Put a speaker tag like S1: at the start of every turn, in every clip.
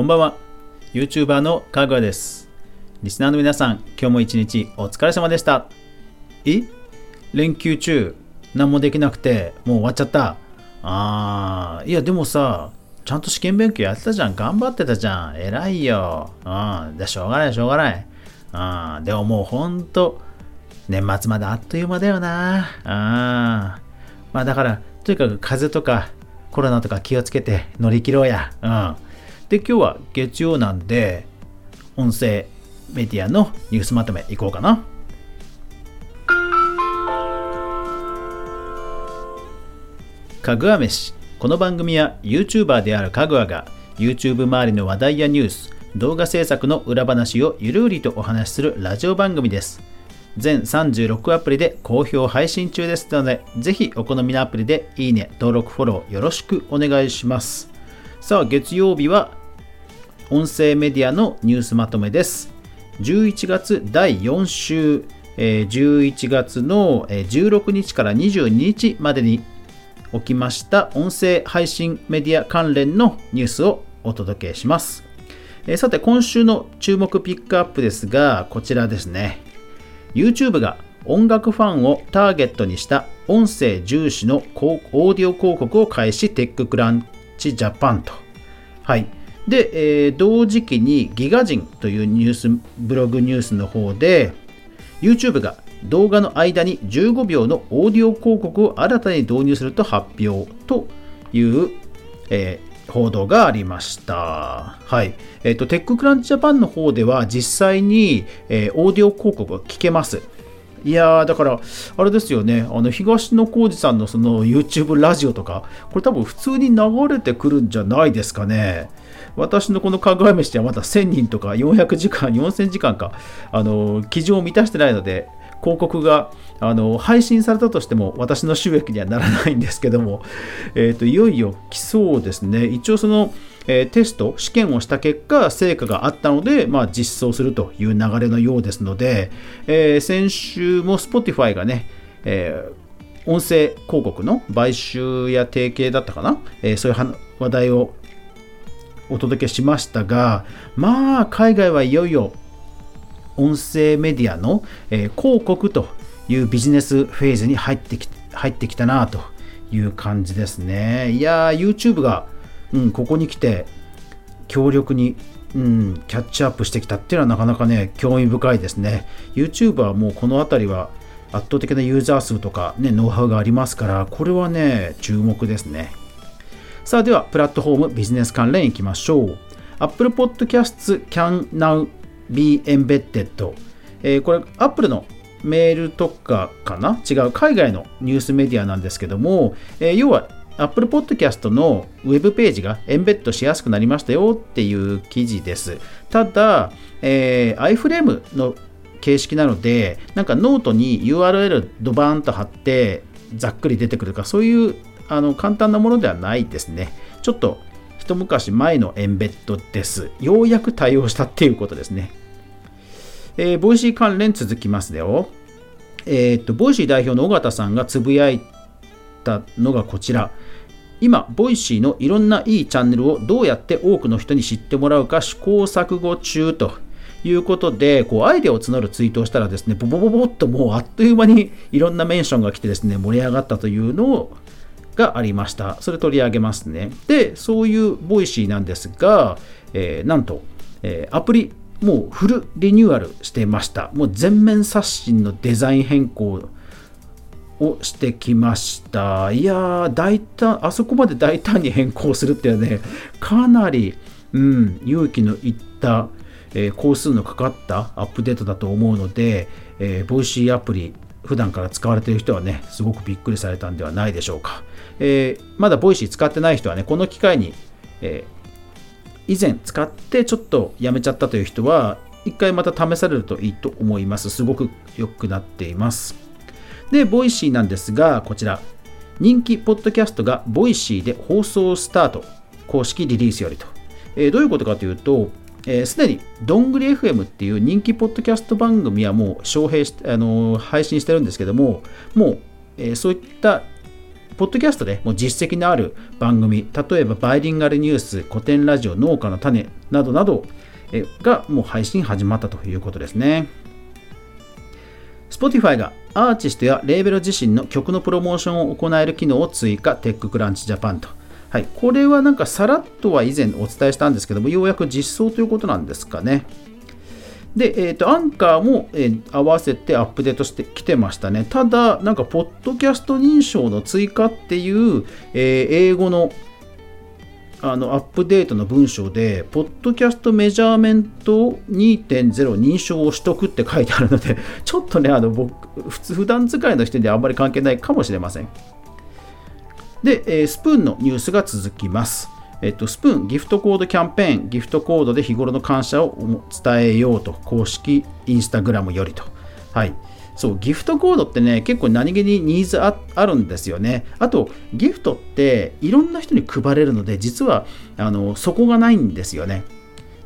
S1: こんばんは。YouTuber のかぐわです。リスナーの皆さん今日も一日お疲れ様でした。え？連休中何もできなくてもう終わっちゃった。あーいやでもさちゃんと試験勉強やってたじゃん。頑張ってたじゃん。偉いよ。うんでしょうがないしょうがない。うんでももうほんと年末まであっという間だよな。あまあだからとにかく風邪とかコロナとか気をつけて乗り切ろうや。うん。で今日は月曜なんで音声メディアのニュースまとめいこうかな。かぐわ飯。この番組は YouTuber であるかぐわが YouTube 周りの話題やニュース動画制作の裏話をゆるりとお話しするラジオ番組です。全36アプリで好評配信中です。のでぜひお好みのアプリでいいね登録フォローよろしくお願いします。さあ月曜日は音声メディアのニュースまとめです11月第4週11月の16日から22日までに起きました音声配信メディア関連のニュースをお届けします。さて、今週の注目ピックアップですが、こちらですね。YouTube が音楽ファンをターゲットにした音声重視のオーディオ広告を開始、テッククランチジャパンと。はい。で、えー、同時期に GIGAZINE というニュース、ブログニュースの方で、YouTube が動画の間に15秒のオーディオ広告を新たに導入すると発表という、えー、報道がありました。はい。えっ、ー、と、テッククランチジャパンの方では実際に、えー、オーディオ広告が聞けます。いやー、だから、あれですよね、あの東野幸治さんのその YouTube ラジオとか、これ多分普通に流れてくるんじゃないですかね。私のこのかぐわ飯はまだ1000人とか400時間、4000時間か、あの、基準を満たしてないので、広告があの配信されたとしても私の収益にはならないんですけども、えーと、いよいよ来そうですね。一応その、えー、テスト、試験をした結果、成果があったので、まあ、実装するという流れのようですので、えー、先週も Spotify がね、えー、音声広告の買収や提携だったかな、えそういう話題をお届けしましたが、まあ、海外はいよいよ音声メディアの、えー、広告というビジネスフェーズに入ってき入ってきたなという感じですね。いやー、YouTube が、うん、ここに来て強力に、うん、キャッチアップしてきたっていうのはなかなかね、興味深いですね。YouTube はもうこの辺りは圧倒的なユーザー数とか、ね、ノウハウがありますから、これはね、注目ですね。さあ、では、プラットフォームビジネス関連いきましょう。Apple Podcasts can now be embedded、えー、これ Apple のメールとかかな？違う海外のニュースメディアなんですけども、えー、要は Apple Podcast のウェブページがエンベッドしやすくなりましたよっていう記事です。ただ、えー、iFrame の形式なので、なんかノートに URL ドバーンと貼ってざっくり出てくるか、そういうあの簡単なものではないですね。ちょっと一昔前のエンベッドです。ようやく対応したっていうことですね。えー、ボイシー関連続きますよ。えー、っと、ボイシー代表の緒方さんがつぶやいたのがこちら。今、ボイシーのいろんないいチャンネルをどうやって多くの人に知ってもらうか試行錯誤中ということで、こうアイデアを募るツイートをしたらですね、ボボボボッともうあっという間にいろんなメンションが来てですね、盛り上がったというのをがありました。それ取り上げますね。で、そういうボイシーなんですが、えー、なんと、えー、アプリもうフルリニューアルしてました。もう全面刷新のデザイン変更をしてきました。いやー、大胆、あそこまで大胆に変更するっていうね、かなり、うん、勇気のいった、えー、工数のかかったアップデートだと思うので、えー、ボイシーアプリ、普段から使われている人はね、すごくびっくりされたんではないでしょうか。えー、まだボイシー使ってない人はね、この機会に、えー以前使ってちょっとやめちゃったという人は、一回また試されるといいと思います。すごく良くなっています。で、ボイシーなんですが、こちら、人気ポッドキャストがボイシーで放送スタート、公式リリースよりと。えー、どういうことかというと、す、えー、で、にどんぐり FM っていう人気ポッドキャスト番組はもう招聘し、あのー、配信してるんですけども、もう、えー、そういったポッドキャストでもう実績のある番組、例えばバイリンガルニュース、コテンラジオ、ノウカノタネなどなどがもう配信始まったということですね。Spotify がアーティストやレーベル自身の曲のプロモーションを行える機能を追加、テッククランチジャパンと。はい、これはなんかさらっとは以前お伝えしたんですけども、ようやく実装ということなんですかね。で、えーと、アンカーも、えー、合わせてアップデートしてきてましたね。ただ、なんか、ポッドキャスト認証の追加っていう、えー、英語のあのアップデートの文章で、ポッドキャストメジャーメント2.0認証を取得って書いてあるので、ちょっとね、あの僕、普通、普段使いの人にはあんまり関係ないかもしれません。で、えー、スプーンのニュースが続きます。えっと、スプーンギフトコードキャンペーン、ギフトコードで日頃の感謝を伝えようと、公式インスタグラムよりと。はい。そう、ギフトコードってね、結構何気にニーズあるんですよね。あと、ギフトっていろんな人に配れるので、実は、あの、そこがないんですよね。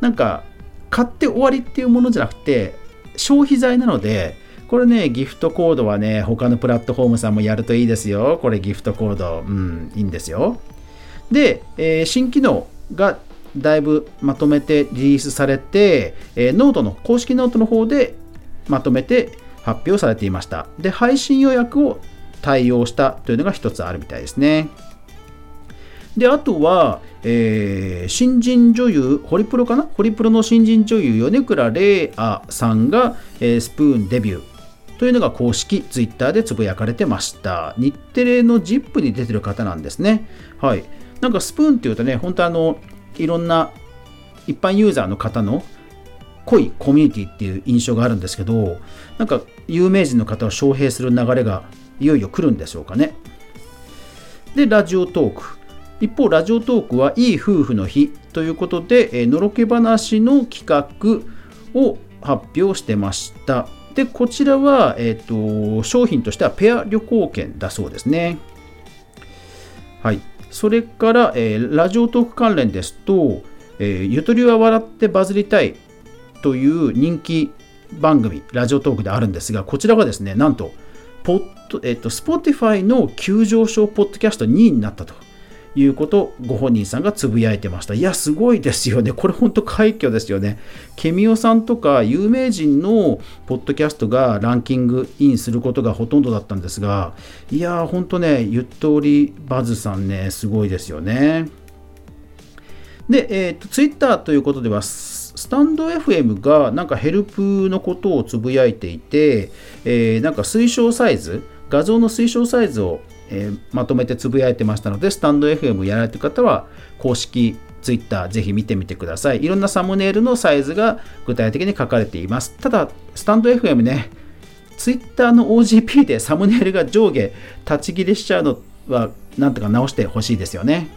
S1: なんか、買って終わりっていうものじゃなくて、消費財なので、これね、ギフトコードはね、他のプラットフォームさんもやるといいですよ。これギフトコード、うん、いいんですよ。で、えー、新機能がだいぶまとめてリリースされて、えー、ノートの公式ノートの方でまとめて発表されていました。で、配信予約を対応したというのが一つあるみたいですね。で、あとは、えー、新人女優、ホリプロかな？ホリプロの新人女優、米倉玲亜さんが、えー、スプーンデビューというのが公式ツイッターでつぶやかれてました。日テレの ZIP に出てる方なんですね。はい。なんかスプーンっていうとね、本当あの、いろんな一般ユーザーの方の濃いコミュニティっていう印象があるんですけど、なんか有名人の方を招聘する流れがいよいよ来るんでしょうかね。で、ラジオトーク。一方、ラジオトークはいい夫婦の日ということで、えのろけ話の企画を発表してました。で、こちらは、えっ、ー、と、商品としてはペア旅行券だそうですね。はい。それから、えー、ラジオトーク関連ですと、えー、ゆとりは笑ってバズりたいという人気番組、ラジオトークであるんですが、こちらがですね、なんと、ポッドえっと、Spotify の急上昇ポッドキャスト2位になったと。いうことご本人さんがつぶやいてました。いや、すごいですよね。これ本当快挙ですよね。ケミオさんとか有名人のポッドキャストがランキングインすることがほとんどだったんですが、いや、本当ね、ゆっとりバズさんね、すごいですよね。で、えっ、と、ツイッターということでは、スタンド FM がなんかヘルプのことをつぶやいていて、えー、なんか推奨サイズ、画像の推奨サイズをえー、まとめてつぶやいてましたので、スタンド FM やられてる方は、公式 Twitter ぜひ見てみてください。いろんなサムネイルのサイズが具体的に書かれています。ただ、スタンド FM ね、Twitter の OGP でサムネイルが上下立ち切りしちゃうのは、なんとか直してほしいですよね。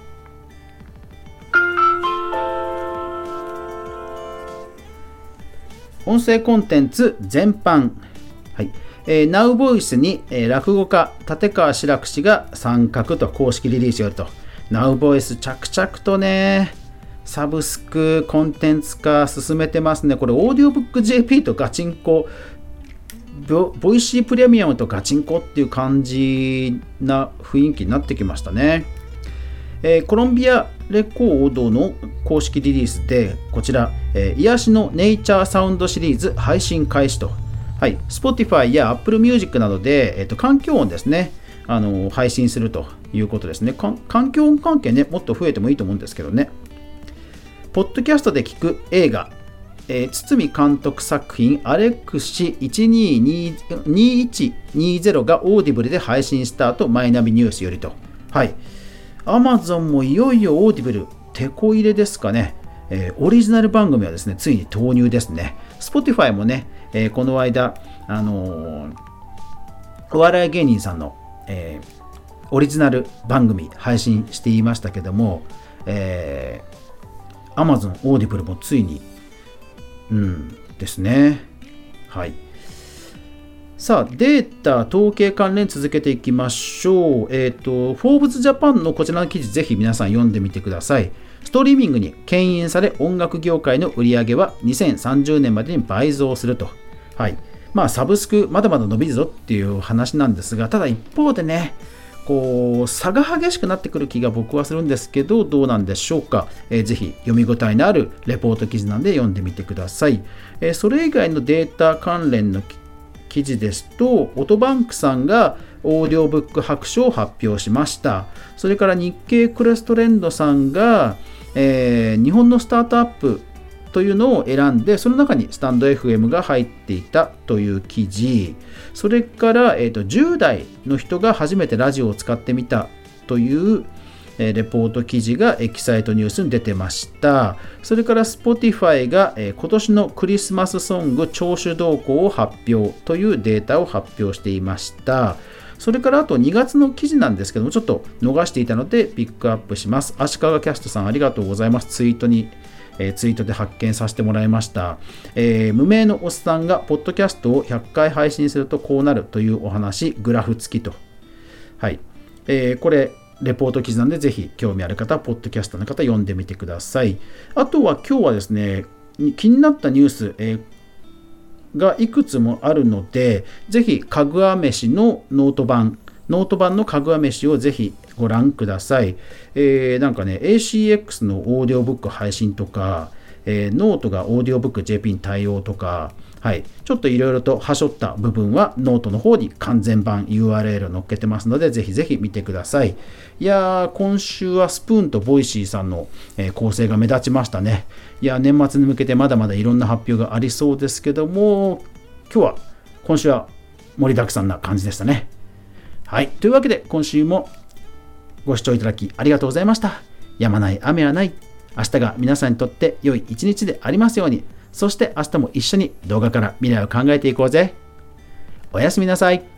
S1: 音声コンテンツ全般。えー、ナウボイスに、えー、落語家立川志らく氏が参画と公式リリースよると。ナウボイス着々とね、サブスクコンテンツ化進めてますね。これ、オーディオブック JP とガチンコ、ボイシープレミアムとガチンコっていう感じな雰囲気になってきましたね。えー、コロンビアレコードの公式リリースで、こちら、えー、癒しのネイチャーサウンドシリーズ配信開始とはい、Spotify や Apple Music などで、えっと、環境音ですね、あの配信するということですね。環境音関係ね、もっと増えてもいいと思うんですけどね。ポッドキャストで聞く映画、えー、堤監督作品アレックシ122120がオーディブルで配信したと、マイナビニュースよりと。はい。Amazon もいよいよオーディブル、テコ入れですかね。えー、オリジナル番組はですね、ついに投入ですね。Spotify もね、えー、この間、あのー、お笑い芸人さんの、えー、オリジナル番組配信していましたけども、えー、Amazon Audible もついに、うん、ですね。はい。さあ、データ、統計関連続けていきましょう。えっ、ー、と、フォーブスジャパンのこちらの記事、ぜひ皆さん読んでみてください。ストリーミングに牽引され、音楽業界の売り上げは2030年までに倍増すると。はい。まあ、サブスク、まだまだ伸びるぞっていう話なんですが、ただ一方でね、こう差が激しくなってくる気が僕はするんですけどどうなんでしょうか、えー、ぜひ読み応えのあるレポート記事なんで読んでみてください、えー、それ以外のデータ関連の記事ですとオトバンクさんがオーディオブック白書を発表しました。それから日経クレストレンドさんが、えー、日本のスタートアップというのを選んでその中にスタンド FM が入っていたという記事それから、えーと、10代の人が初めてラジオを使ってみたというえレポート記事がエキサイトニュースに出てました。それから Spotify が、え今年のクリスマスソング聴取動向を発表というデータを発表していました。それからあと2月の記事なんですけども、ちょっと逃していたのでピックアップします。足利キャストさんありがとうございます。ツイートにえー、ツイートで発見させてもらいました、えー、無名のおっさんがポッドキャストを100回配信するとこうなるというお話グラフ付きと。はい、えー、これレポート記事なんでぜひ興味ある方ポッドキャストの方読んでみてください。あとは今日はですね気になったニュース、えがいくつもあるので、ぜひ、かぐわ飯のノート版、ノート版のかぐわ飯をぜひご覧ください。えー、なんかね、ACX のオーディオブック配信とか、えー、ノートがオーディオブック JP に対応とか、はい、ちょっといろいろとはしょった部分はノートの方に完全版 URL を載っけてますので、ぜひぜひ見てください。いやー、今週はスプーンとボイシーさんの、えー、攻勢が目立ちましたね。いや、年末に向けてまだまだいろんな発表がありそうですけども、今日は、今週は盛りだくさんな感じでしたね。はい、というわけで今週もご視聴いただきありがとうございました。やまない雨はない。明日が皆さんにとって良い一日でありますように。そして明日も一緒に動画から未来を考えていこうぜ。おやすみなさい。